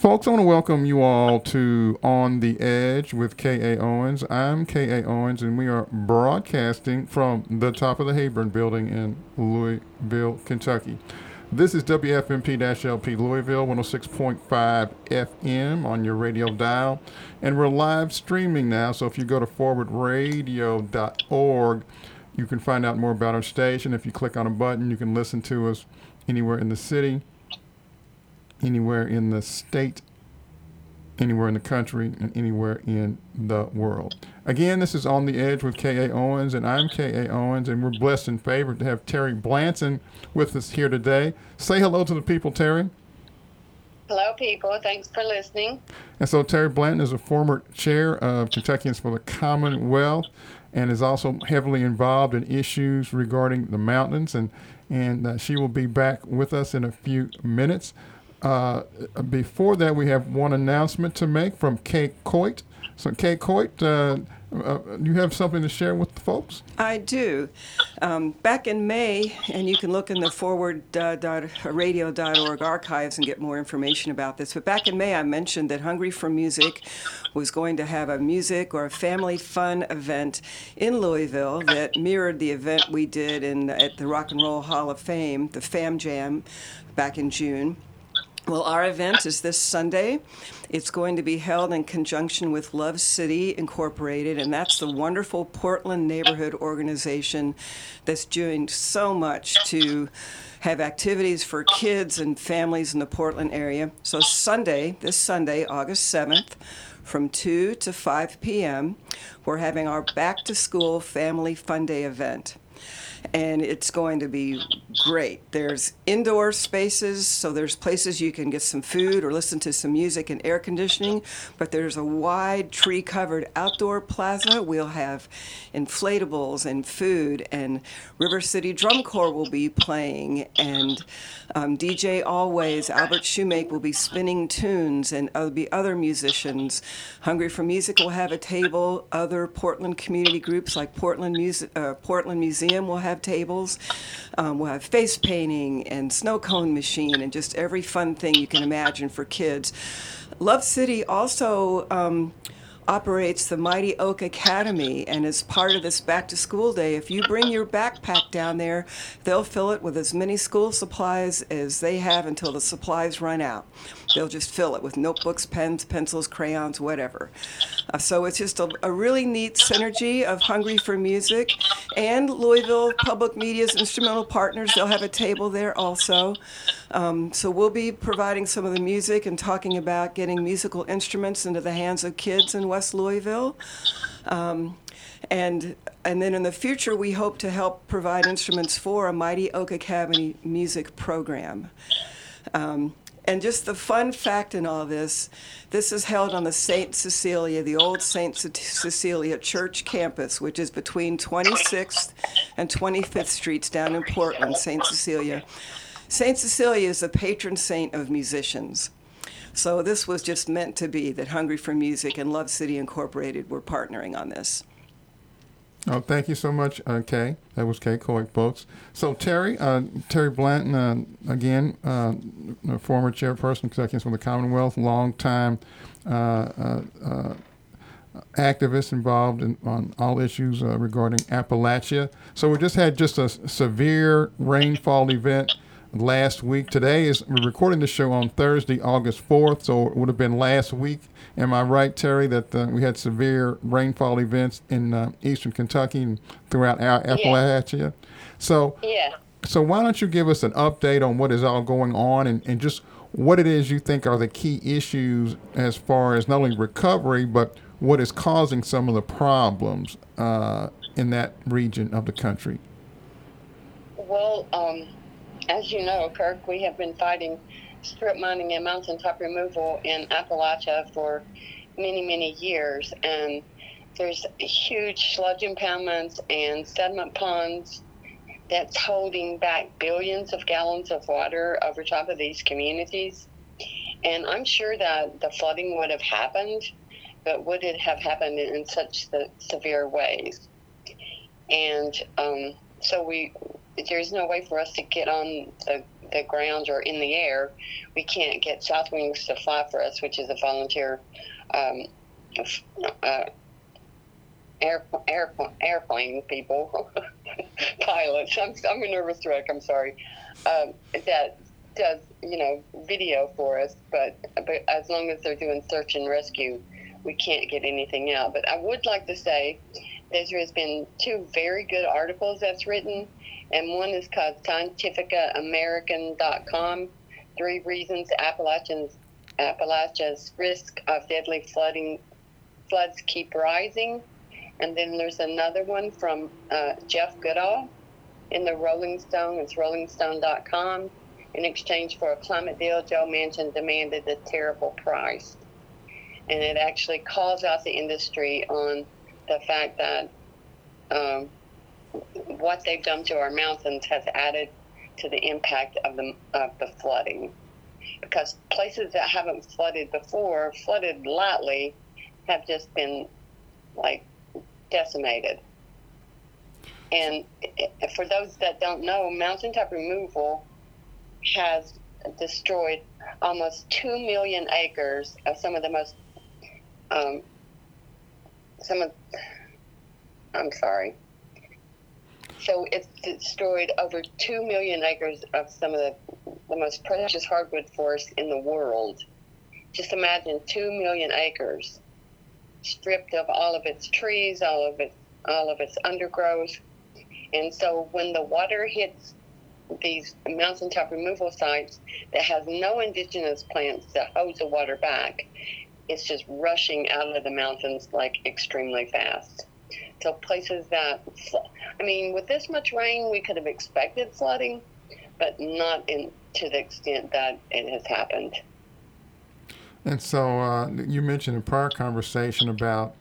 Folks, I want to welcome you all to On the Edge with K.A. Owens. I'm K.A. Owens, and we are broadcasting from the top of the Heyburn building in Louisville, Kentucky. This is WFMP LP Louisville 106.5 FM on your radio dial. And we're live streaming now, so if you go to forwardradio.org, you can find out more about our station. If you click on a button, you can listen to us anywhere in the city anywhere in the state, anywhere in the country, and anywhere in the world. Again, this is On the Edge with K.A. Owens, and I'm K.A. Owens, and we're blessed and favored to have Terry Blanton with us here today. Say hello to the people, Terry. Hello, people. Thanks for listening. And so, Terry Blanton is a former chair of Kentuckians for the Commonwealth and is also heavily involved in issues regarding the mountains. And, and uh, she will be back with us in a few minutes. Uh, before that, we have one announcement to make from Kay Coit. So, Kay Coit, uh, uh, you have something to share with the folks? I do. Um, back in May, and you can look in the forwardradio.org archives and get more information about this. But back in May, I mentioned that Hungry for Music was going to have a music or a family fun event in Louisville that mirrored the event we did in at the Rock and Roll Hall of Fame, the Fam Jam, back in June. Well, our event is this Sunday. It's going to be held in conjunction with Love City Incorporated, and that's the wonderful Portland neighborhood organization that's doing so much to have activities for kids and families in the Portland area. So, Sunday, this Sunday, August 7th, from 2 to 5 p.m., we're having our back to school family fun day event and it's going to be great. There's indoor spaces, so there's places you can get some food or listen to some music and air conditioning, but there's a wide tree covered outdoor plaza. We'll have inflatables and food, and River City Drum Corps will be playing, and um, DJ Always, Albert Shoemake will be spinning tunes, and there'll be other musicians. Hungry for Music will have a table. Other Portland community groups like Portland, uh, Portland Museum will have tables. Um, we'll have face painting and snow cone machine and just every fun thing you can imagine for kids. Love City also. Um, operates the Mighty Oak Academy. And as part of this back to school day, if you bring your backpack down there, they'll fill it with as many school supplies as they have until the supplies run out. They'll just fill it with notebooks, pens, pencils, crayons, whatever. Uh, so it's just a, a, really neat synergy of Hungry for Music and Louisville Public Media's instrumental partners. They'll have a table there also. Um, so we'll be providing some of the music and talking about getting musical instruments into the hands of kids in West Louisville. Um, and and then in the future, we hope to help provide instruments for a Mighty Oak Academy music program. Um, and just the fun fact in all this this is held on the St. Cecilia, the old St. Cecilia Church campus, which is between 26th and 25th Streets down in Portland, St. Cecilia. St. Cecilia is the patron saint of musicians. So this was just meant to be that Hungry for Music and Love City Incorporated were partnering on this. Oh, thank you so much, uh, Kay. That was Kay Coy, folks. So Terry, uh, Terry Blanton, uh, again, uh, former chairperson Kentuckians for the Commonwealth, long time uh, uh, activist involved in, on all issues regarding Appalachia. So we just had just a severe rainfall event last week. Today is we're recording the show on Thursday, August 4th, so it would have been last week. Am I right, Terry, that uh, we had severe rainfall events in uh, eastern Kentucky and throughout our Appalachia? Yeah. So, yeah. So why don't you give us an update on what is all going on and, and just what it is you think are the key issues as far as not only recovery but what is causing some of the problems uh, in that region of the country? Well, um, as you know, Kirk, we have been fighting strip mining and mountaintop removal in Appalachia for many, many years. And there's huge sludge impoundments and sediment ponds that's holding back billions of gallons of water over top of these communities. And I'm sure that the flooding would have happened, but would it have happened in such severe ways? And um, so we there's no way for us to get on the the ground or in the air, we can't get SouthWings to fly for us, which is a volunteer um, uh, air, air, airplane people, pilots. I'm, I'm a nervous wreck. I'm sorry. Um, that does you know video for us, but but as long as they're doing search and rescue, we can't get anything out. But I would like to say there has been two very good articles that's written, and one is called ScientificAmerican.com, Three Reasons Appalachians Appalachia's Risk of Deadly Flooding Floods Keep Rising. And then there's another one from uh, Jeff Goodell in the Rolling Stone. It's rollingstone.com. In exchange for a climate deal, Joe Manchin demanded a terrible price. And it actually calls out the industry on the fact that um, what they've done to our mountains has added to the impact of the, of the flooding. Because places that haven't flooded before, flooded lightly, have just been like decimated. And for those that don't know, mountaintop removal has destroyed almost 2 million acres of some of the most, um, some of, I'm sorry. So it's destroyed over 2 million acres of some of the, the most precious hardwood forests in the world. Just imagine 2 million acres stripped of all of its trees, all of its, all of its undergrowth. And so when the water hits these mountaintop removal sites that has no indigenous plants that hold the water back, it's just rushing out of the mountains like extremely fast. So places that, I mean, with this much rain, we could have expected flooding, but not in to the extent that it has happened. And so uh, you mentioned in prior conversation about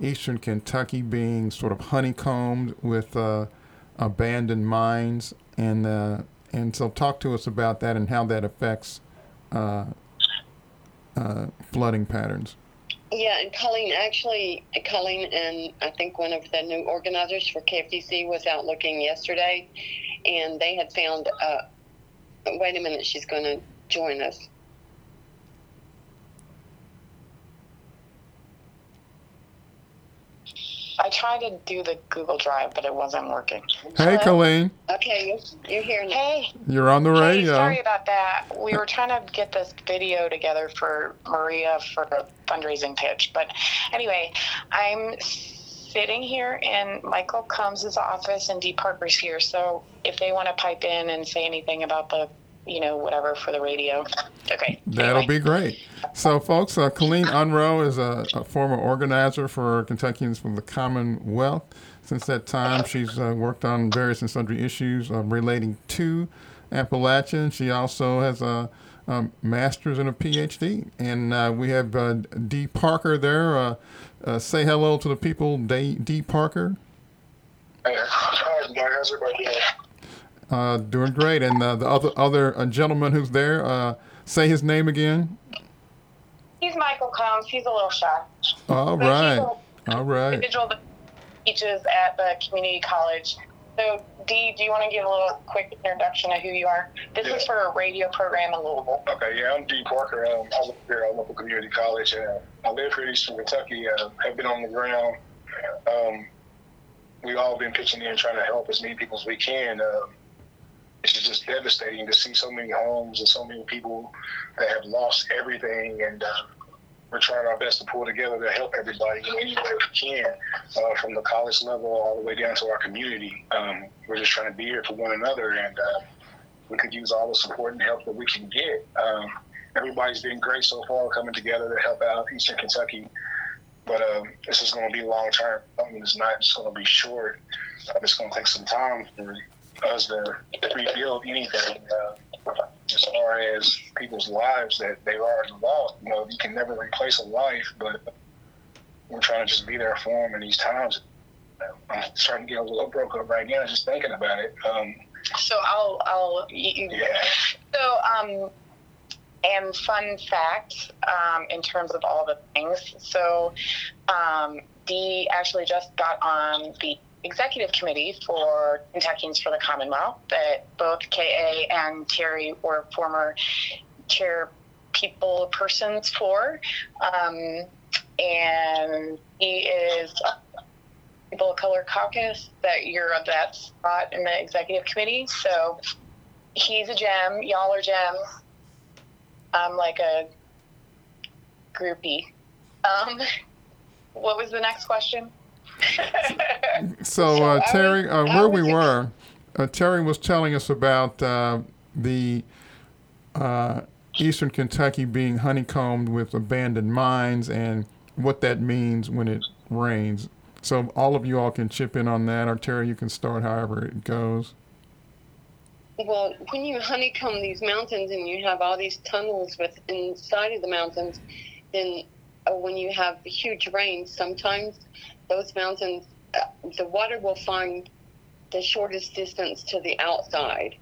eastern Kentucky being sort of honeycombed with uh, abandoned mines, and uh, and so talk to us about that and how that affects uh, uh, flooding patterns. Yeah, and Colleen, actually, Colleen and I think one of the new organizers for KFTC was out looking yesterday, and they had found. Uh, wait a minute, she's going to join us. I tried to do the Google Drive, but it wasn't working. Hey, Hello? Colleen, Okay, you're here now. Hey, you're on the hey, radio. sorry about that. We were trying to get this video together for Maria for a fundraising pitch. But anyway, I'm sitting here in Michael Combs' office and Dee Parker's here. So if they want to pipe in and say anything about the, you know, whatever for the radio, okay. That'll Anyway. be great. So, folks, uh, Colleen Unroe is a, a former organizer for Kentuckians for the Commonwealth. Since that time, she's uh, worked on various and sundry issues uh, relating to Appalachia. She also has a, a master's and a PhD. And uh, we have uh, Dee Parker there. Uh, uh, say hello to the people, Dee, Dee Parker. Hey, hi, everybody. How's everybody doing? Uh, doing great. And uh, the other other uh, gentleman who's there, uh, say his name again. He's Michael Combs. He's a little shy. All But he's right. a- All right. individual that teaches at the community college. So, Dee, do you want to give a little quick introduction of who you are? This Yeah. is for a radio program in Louisville. Okay, yeah, I'm Dee Parker. Um, I live here at local community college. Uh, I live here in Eastern Kentucky. Uh, have been on the ground. Um, we've all been pitching in, trying to help as many people as we can. Um, it's just devastating to see so many homes and so many people that have lost everything. And uh, we're trying our best to pull together to help everybody in any way we can, uh, from the college level all the way down to our community. Um, we're just trying to be here for one another, and uh, we could use all the support and help that we can get. Um, everybody's been great so far coming together to help out Eastern Kentucky. But um, this is going to be long term. I mean, it's not just going to be short. It's going to take some time for us to rebuild anything. Uh, as far as people's lives that they've already lost, you know, you can never replace a life, but we're trying to just be there for them in these times. I'm starting to get a little broke up right now just thinking about it. Um, So, I'll, I'll, you, you- yeah. so, um, and fun fact, um, in terms of all the things. So, um, Dee actually just got on the executive committee for Kentuckians for the Commonwealth that both KA and Terry were former chair people persons for. Um, and he is people of color caucus that you're of that spot in the executive committee. So he's a gem. Y'all are gems. I'm like a groupie. Um, what was the next question? So, uh, Terry, uh, where we were, uh, Terry was telling us about uh, the uh, eastern Kentucky being honeycombed with abandoned mines and what that means when it rains. So, all of you all can chip in on that, or Terry, you can start however it goes. Well, when you honeycomb these mountains and you have all these tunnels with inside of the mountains, then uh, when you have huge rains, sometimes those mountains, uh, the water will find the shortest distance to the outside,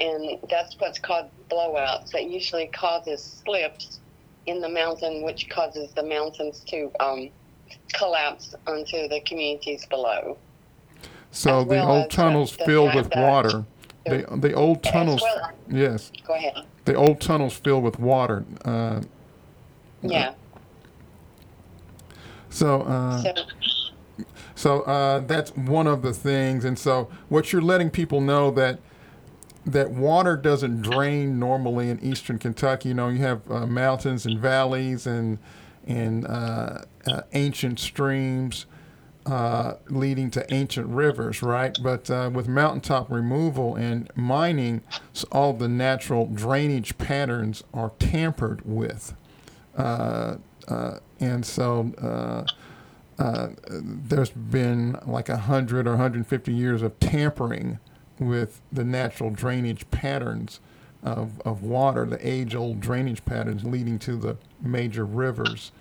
and that's what's called blowouts. That usually causes slips in the mountain, which causes the mountains to um, collapse onto the communities below. So, the old tunnels the filled with water. The, the old tunnels, well- yes, Go ahead. the old tunnels filled with water. Uh, Yeah. so, uh, So, So uh, that's one of the things, and so what you're letting people know that that water doesn't drain normally in eastern Kentucky. You know, you have uh, mountains and valleys and and uh, uh, ancient streams uh, leading to ancient rivers, right? But uh, with mountaintop removal and mining, s all the natural drainage patterns are tampered with, and so. Uh, there's been like 100 or 150 years of tampering with the natural drainage patterns of, of water, the age old drainage patterns leading to the major rivers.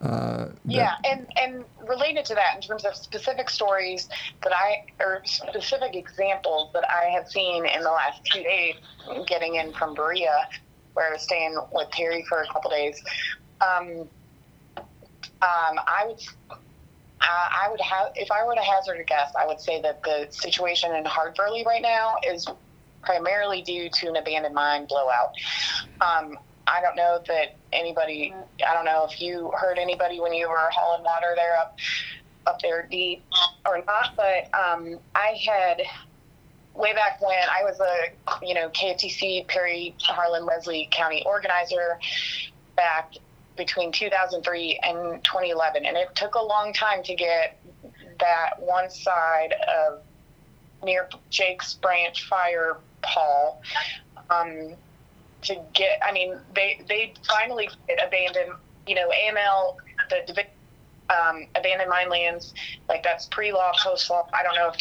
Uh, Yeah, and and related to that, in terms of specific stories that I or specific examples that I have seen in the last two days, getting in from Berea, where I was staying with Terry for a couple days. Um, um, I would. Uh, I would have, if I were to hazard a guess, I would say that the situation in Burley right now is primarily due to an abandoned mine blowout. Um, I don't know that anybody. I don't know if you heard anybody when you were hauling water there up up there deep or not, but um, I had way back when I was a you know KFTC Perry Harlan Leslie County organizer back between 2003 and 2011, and it took a long time to get that one side of near Jake's Branch Fire Hall um, to get. I mean, they they finally abandoned. You know, AML the um, abandoned mine lands like that's pre-law, post-law. I don't know if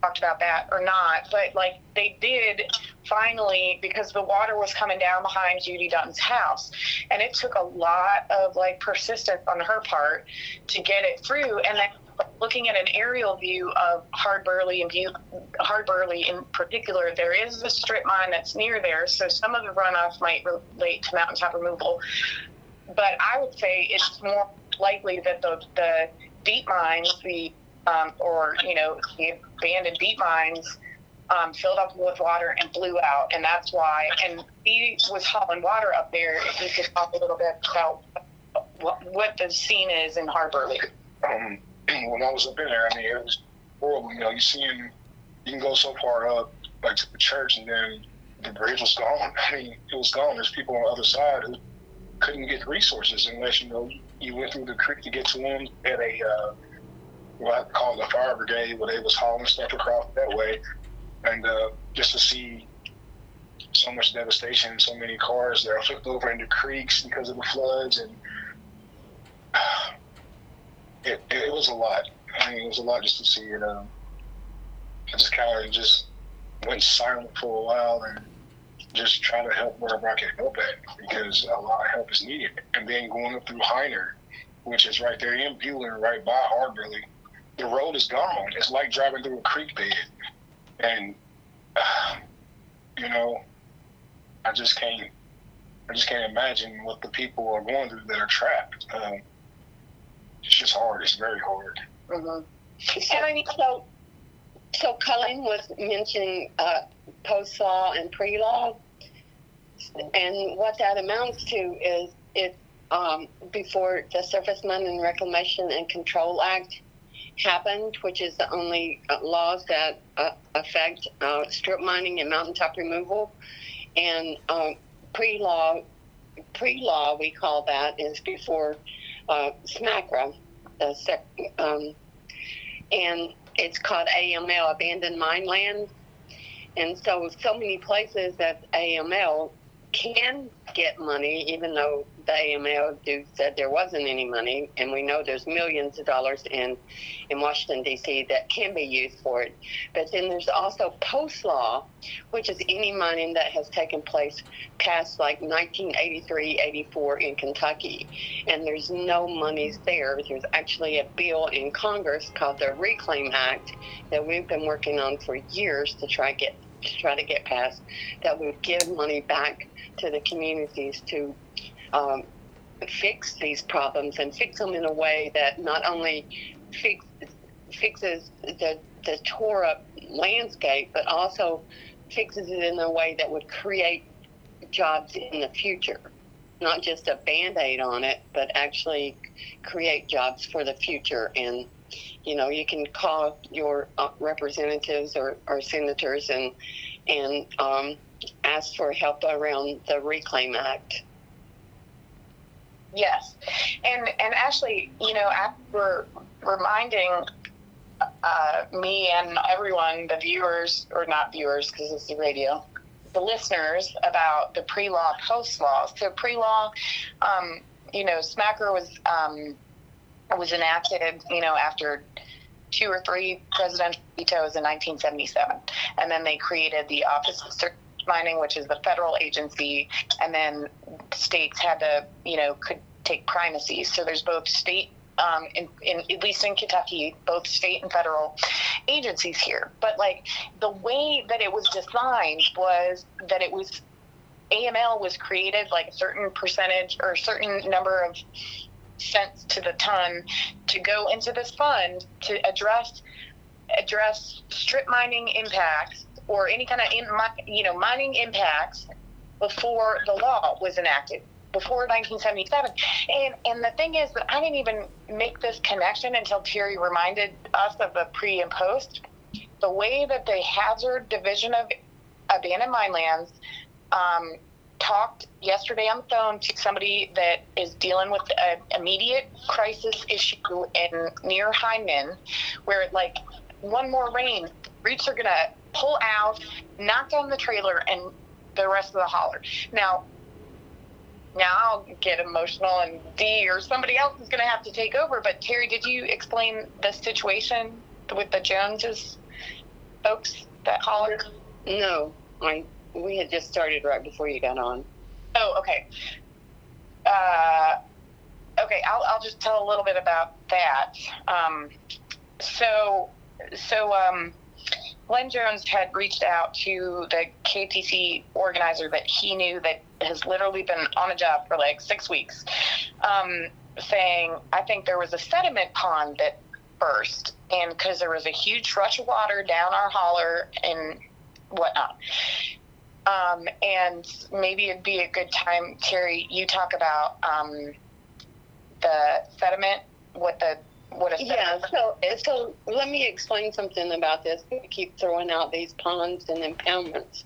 talked about that or not, but like they did finally because the water was coming down behind Judy Dutton's house, and it took a lot of like persistence on her part to get it through, and then looking at an aerial view of Hardburly and view Hardburly in particular, there is a strip mine that's near there, so some of the runoff might relate to mountaintop removal. But I would say it's more likely that the the deep mines, the um, or you know the abandoned deep mines, um, filled up with water and blew out, and that's why. And he was hauling water up there. If could talk a little bit about what, what the scene is in Hardburly. um, when I was up in there, I mean, it was horrible. You know, you seeing, you can go so far up, like to the church, and then the bridge was gone. I mean, it was gone. There's people on the other side who couldn't get resources unless, you know, you went through the creek to get to them at a, uh, what I call the fire brigade, where they was hauling stuff across that way. And uh, just to see so much devastation, so many cars that flipped over into creeks because of the floods and it, it was a lot. I mean, it was a lot just to see it. Um, I just kind of just went silent for a while and just try to help wherever I could help at because a lot of help is needed. And then going up through Heiner, which is right there in Bulan, right by Hardburly, the road is gone. It's like driving through a creek bed. And, uh, you know, I just can't, I just can't imagine what the people are going through that are trapped. Um, it's just hard. It's very hard. Mm-hmm. And I mean, so So Colleen was mentioning uh, post law and pre law, and what that amounts to is it um, before the Surface Mine and Reclamation and Control Act happened, which is the only uh, laws that uh, affect uh, strip mining and mountaintop removal, and um, pre law pre law we call that is before uh, SMCRA, sec- um, and it's called AML, abandoned mine land. And so, so many places that AML can get money, even though the AML do said there wasn't any money, and we know there's millions of dollars in in Washington D.C. that can be used for it. But then there's also post law, which is any mining that has taken place past like 1983, 84 in Kentucky, and there's no monies there. There's actually a bill in Congress called the Reclaim Act that we've been working on for years to try get to try to get passed that would give money back to the communities to um, fix these problems and fix them in a way that not only fix, fixes the, the tore up landscape, but also fixes it in a way that would create jobs in the future. Not just a band aid on it, but actually create jobs for the future. And, you know, you can call your uh, representatives or, or senators and, and um, ask for help around the Reclaim Act. Yes, and and Ashley, you know, after reminding uh, me and everyone, the viewers or not viewers because it's the radio, the listeners about the pre-law, post-law. So pre-law, um, you know, SMCRA was um, was enacted, you know, after two or three presidential vetoes in 1977, and then they created the Office of mining, which is the federal agency, and then states had to, you know, could take primacy. So there's both state, um, in, in at least in Kentucky, both state and federal agencies here. But like the way that it was designed was that it was AML was created like a certain percentage or a certain number of cents to the ton to go into this fund to address address strip mining impacts or any kind of in, you know mining impacts before the law was enacted before 1977 and and the thing is that i didn't even make this connection until terry reminded us of the pre and post the way that the hazard division of abandoned mine lands um, talked yesterday on the phone to somebody that is dealing with an immediate crisis issue in near Heiman, where like one more rain, roots are gonna pull out, knock down the trailer, and the rest of the holler. Now, now I'll get emotional, and Dee or somebody else is going to have to take over. But Terry, did you explain the situation with the Joneses folks that hollered? No, I we had just started right before you got on. Oh, okay. Uh, okay, I'll I'll just tell a little bit about that. Um, so so um, Glenn Jones had reached out to the KTC organizer that he knew that has literally been on a job for like six weeks, um, saying, I think there was a sediment pond that burst, and because there was a huge rush of water down our holler and whatnot. Um, and maybe it'd be a good time, Terry, you talk about um, the sediment, what the what a yeah. So, so let me explain something about this. We keep throwing out these ponds and impoundments.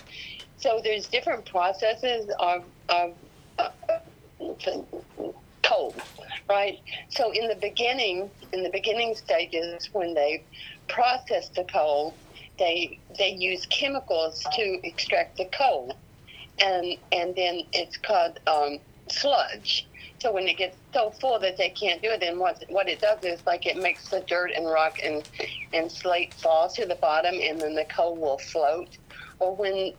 So there's different processes of of uh, coal, right? So in the beginning, in the beginning stages, when they process the coal, they they use chemicals to extract the coal, and and then it's called um, sludge. So when it gets so full that they can't do it, then what what it does is like it makes the dirt and rock and and slate fall to the bottom, and then the coal will float or when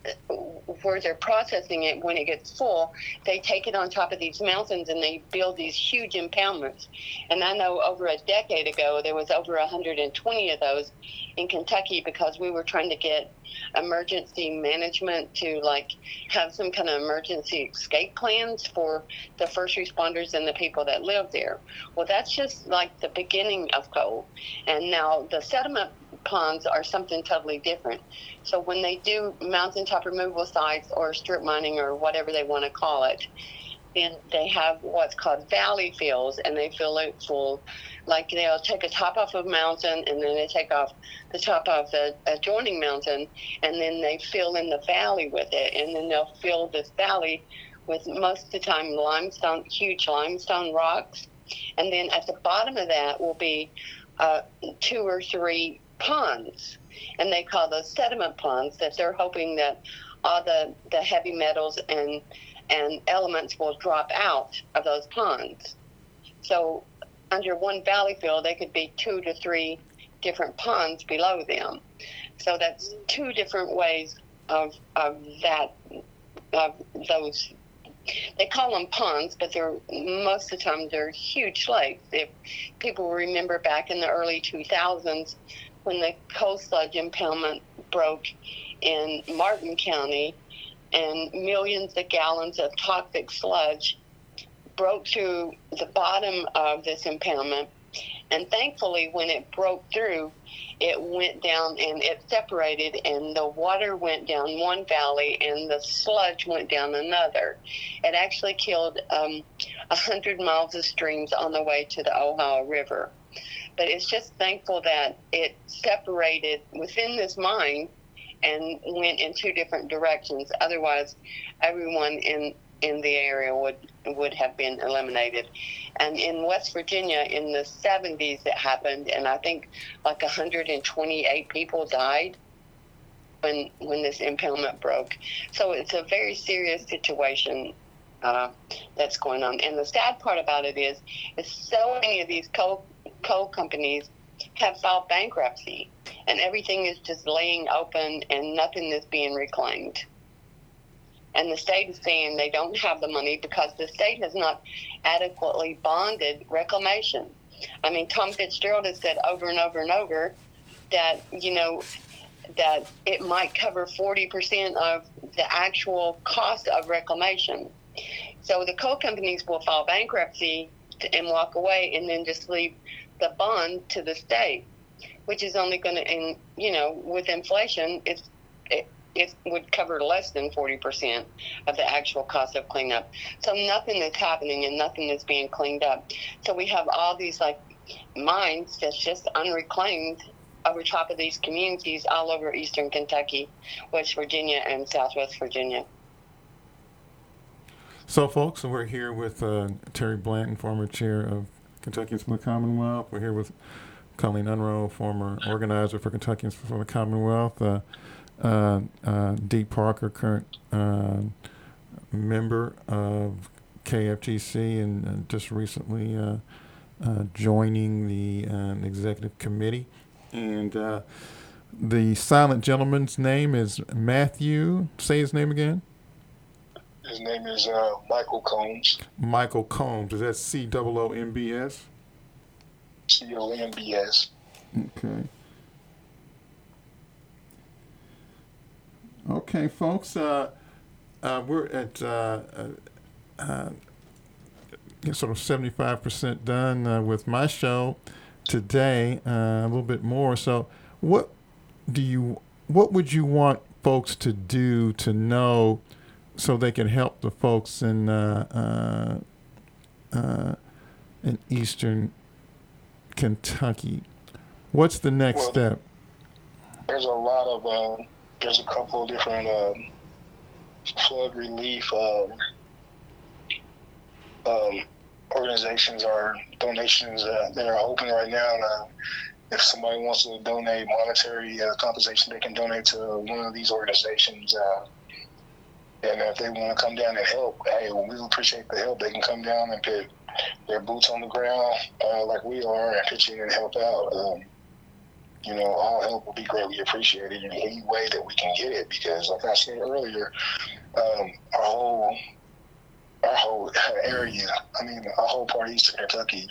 where they're processing it when it gets full they take it on top of these mountains and they build these huge impoundments. And i know over a decade ago there was over 120 of those in kentucky because we were trying to get emergency management to like have some kind of emergency escape plans for the first responders and the people that live there. Well that's just like the beginning of coal and now the sediment ponds are something totally different. So when they do mountaintop removal sites or strip mining or whatever they want to call it, then they have what's called valley fills, and they fill it full. Like they'll take a top off of a mountain, and then they take off the top of the adjoining mountain, and then they fill in the valley with it, and then they'll fill this valley with most of the time limestone, huge limestone rocks, and then at the bottom of that will be uh, two or three ponds, and they call those sediment ponds. That they're hoping that all the the heavy metals and and elements will drop out of those ponds. So under one valley fill, there could be two to three different ponds below them. So that's two different ways of of that of those they call them ponds, but they're most of the time they're huge lakes. If people remember back in the early 2000s when the coal sludge impoundment broke in Martin County, and millions of gallons of toxic sludge broke through the bottom of this impoundment. And thankfully, when it broke through, it went down and it separated, and the water went down one valley and the sludge went down another. It actually killed um, 100 miles of streams on the way to the Ohio River. But it's just thankful that it separated within this mine and went in two different directions. Otherwise, everyone in in the area would would have been eliminated. And in West Virginia, in the 70s, it happened, and I think like 128 people died when when this impoundment broke. So it's a very serious situation uh, that's going on. And the sad part about it is, is so many of these coal coal companies have filed bankruptcy, and everything is just laying open, and nothing is being reclaimed and the state is saying they don't have the money because the state has not adequately bonded reclamation. I mean, Tom Fitzgerald has said over and over and over that, you know, that it might cover 40% of the actual cost of reclamation. So the coal companies will file bankruptcy and walk away and then just leave the bond to the state, which is only going to, and you know, with inflation, it's it, it would cover less than 40% of the actual cost of cleanup. So nothing is happening and nothing is being cleaned up. So we have all these like mines that's just unreclaimed over top of these communities all over eastern Kentucky, West Virginia, and southwest Virginia. So, folks, we're here with uh, Terry Blanton, former chair of Kentuckians from the Commonwealth. We're here with Colleen Unroe, former organizer for Kentuckians for the Commonwealth. Uh, uh, uh, Dee Parker, current uh, member of KFTC, and uh, just recently uh, uh, joining the executive committee. And the silent gentleman's name is Matthew. Say his name again. His name is Michael Combs. Michael Combs. Is that C O O M B S? C O M B S. Okay. Okay, folks, uh, uh, we're at uh, uh, uh sort of 75% done uh, with my show today, a little bit more. So, what do you, what would you want folks to do to know so they can help the folks in in Eastern Kentucky? What's the next well, step? There's a lot of um, there's a couple of different um, flood relief um, um, organizations or donations uh, that are open right now. And, uh, if somebody wants to donate monetary uh, compensation, they can donate to one of these organizations. Uh, and if they want to come down and help, hey, we appreciate the help. They can come down and put their boots on the ground uh, like we are and pitch in and help out. Um, you know, all help will be greatly appreciated in any way that we can get it. Because, like I said earlier, um, our whole our whole area, I mean, our whole part of Eastern Kentucky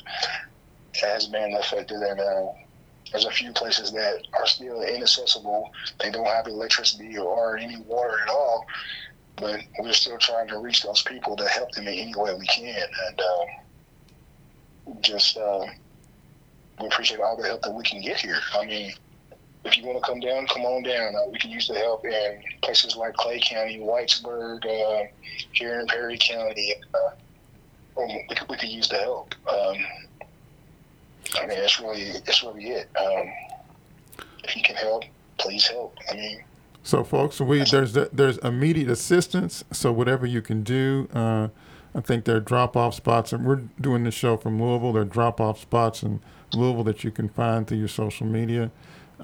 has been affected, and uh, there's a few places that are still inaccessible. They don't have electricity or any water at all, but we're still trying to reach those people to help them in any way we can, and um, just. Uh, we appreciate all the help that we can get here. I mean, if you want to come down, come on down. Uh, we can use the help in places like Clay County, Whitesburg, uh, here in Perry County. Uh, um, we, could, we could use the help. Um, I mean, that's really that's really it. Um, if you can help, please help. I mean, So, folks, we there's there's immediate assistance. So, whatever you can do, uh, I think there are drop off spots, and we're doing this show from Louisville. There are drop off spots in Louisville that you can find through your social media.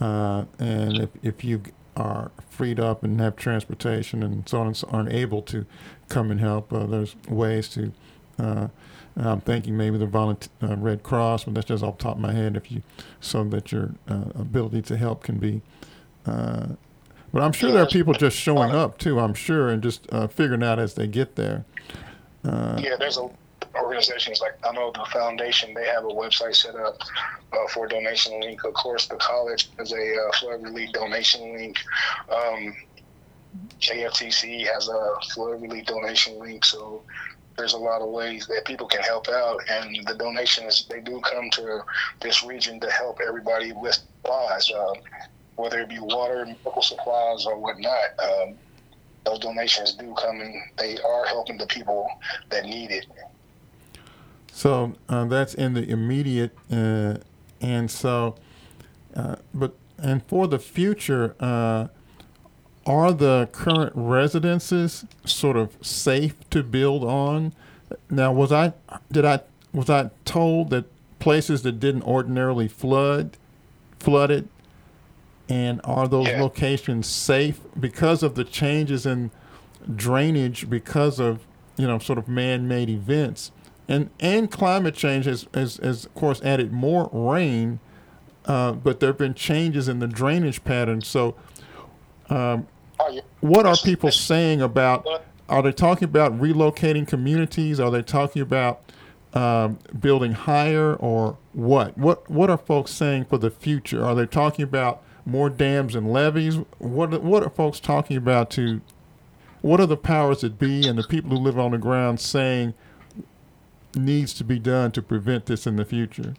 Uh, and if, if you are freed up and have transportation and so on and so aren't able to come and help, uh, there's ways to. Uh, I'm thinking maybe the volunteer, uh, Red Cross, but that's just off the top of my head. If you, so that your uh, ability to help can be uh, but I'm sure there are people just showing up too. I'm sure and just uh, figuring out as they get there. Uh, yeah, there's a organizations like I know the foundation. They have a website set up uh, for a donation link. Of course, the college has a uh, flood relief donation link. Um, KFTC has a flood relief donation link. So there's a lot of ways that people can help out, and the donations they do come to this region to help everybody with supplies, um, whether it be water, medical supplies, or whatnot. Um, those donations do come and they are helping the people that need it. so uh, that's in the immediate, uh, and so, uh, but and for the future, uh, are the current residences sort of safe to build on? Now, was I did I was I told that places that didn't ordinarily flood flooded and are those Yeah. locations safe because of the changes in drainage because of you know sort of man-made events? And and climate change has has, has of course added more rain uh, but there have been changes in the drainage patterns so yeah. what are people saying about are they talking about relocating communities? Are they talking about um, building higher or what? What what are folks saying for the future? Are they talking about more dams and levees what what are folks talking about to what are the powers that be and the people who live on the ground saying needs to be done to prevent this in the future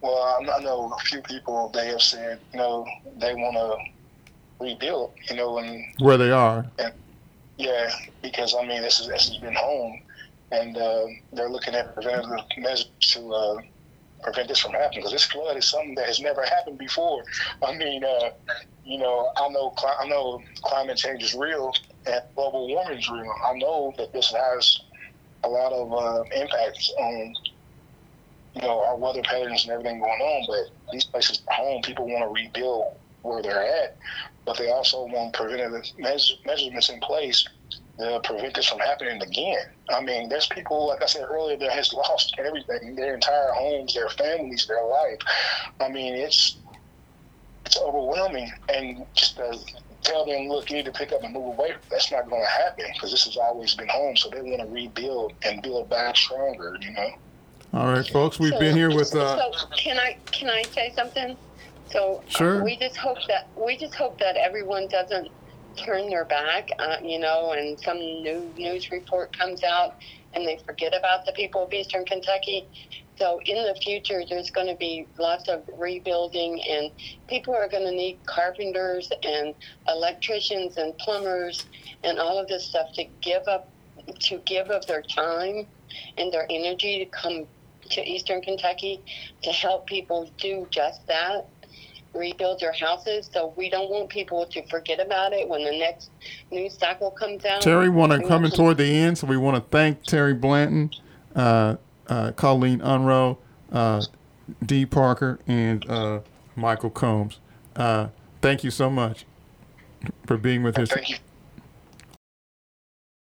Well, I know a few people. They have said, you know, they want to rebuild. You know, and where they are And, yeah, because I mean, this is this has been home, and uh, they're looking at preventative measures to uh, prevent this from happening. Because this flood is something that has never happened before. I mean, uh, you know, I know I know climate change is real and global warming is real. I know that this has a lot of uh, impacts on you know our weather patterns and everything going on. But these places are home. People want to rebuild where they're at, but they also want preventative meas- measurements in place to prevent this from happening again. I mean, there's people, like I said earlier, that has lost everything, their entire homes, their families, their life. I mean, it's it's overwhelming, and just to tell them, look, you need to pick up and move away. That's not going to happen because this has always been home. So they want to rebuild and build back stronger. You know. all right folks we've So- been here with uh, So can I can I say something? So uh, Sure. we just hope that we just hope that everyone doesn't turn their back, uh, you know, and some new news report comes out and they forget about the people of Eastern Kentucky. So in the future, there's going to be lots of rebuilding, and people are going to need carpenters and electricians and plumbers and all of this stuff to give up to give of their time and their energy to come to Eastern Kentucky to help people do just that, rebuild their houses. So we don't want people to forget about it when the next news cycle comes out. Terry, want to coming to- toward the end, so we want to thank Terry Blanton, uh, uh, Colleen Unroe, uh, Dee Parker, and uh, Michael Combs. Uh, thank you so much for being with us.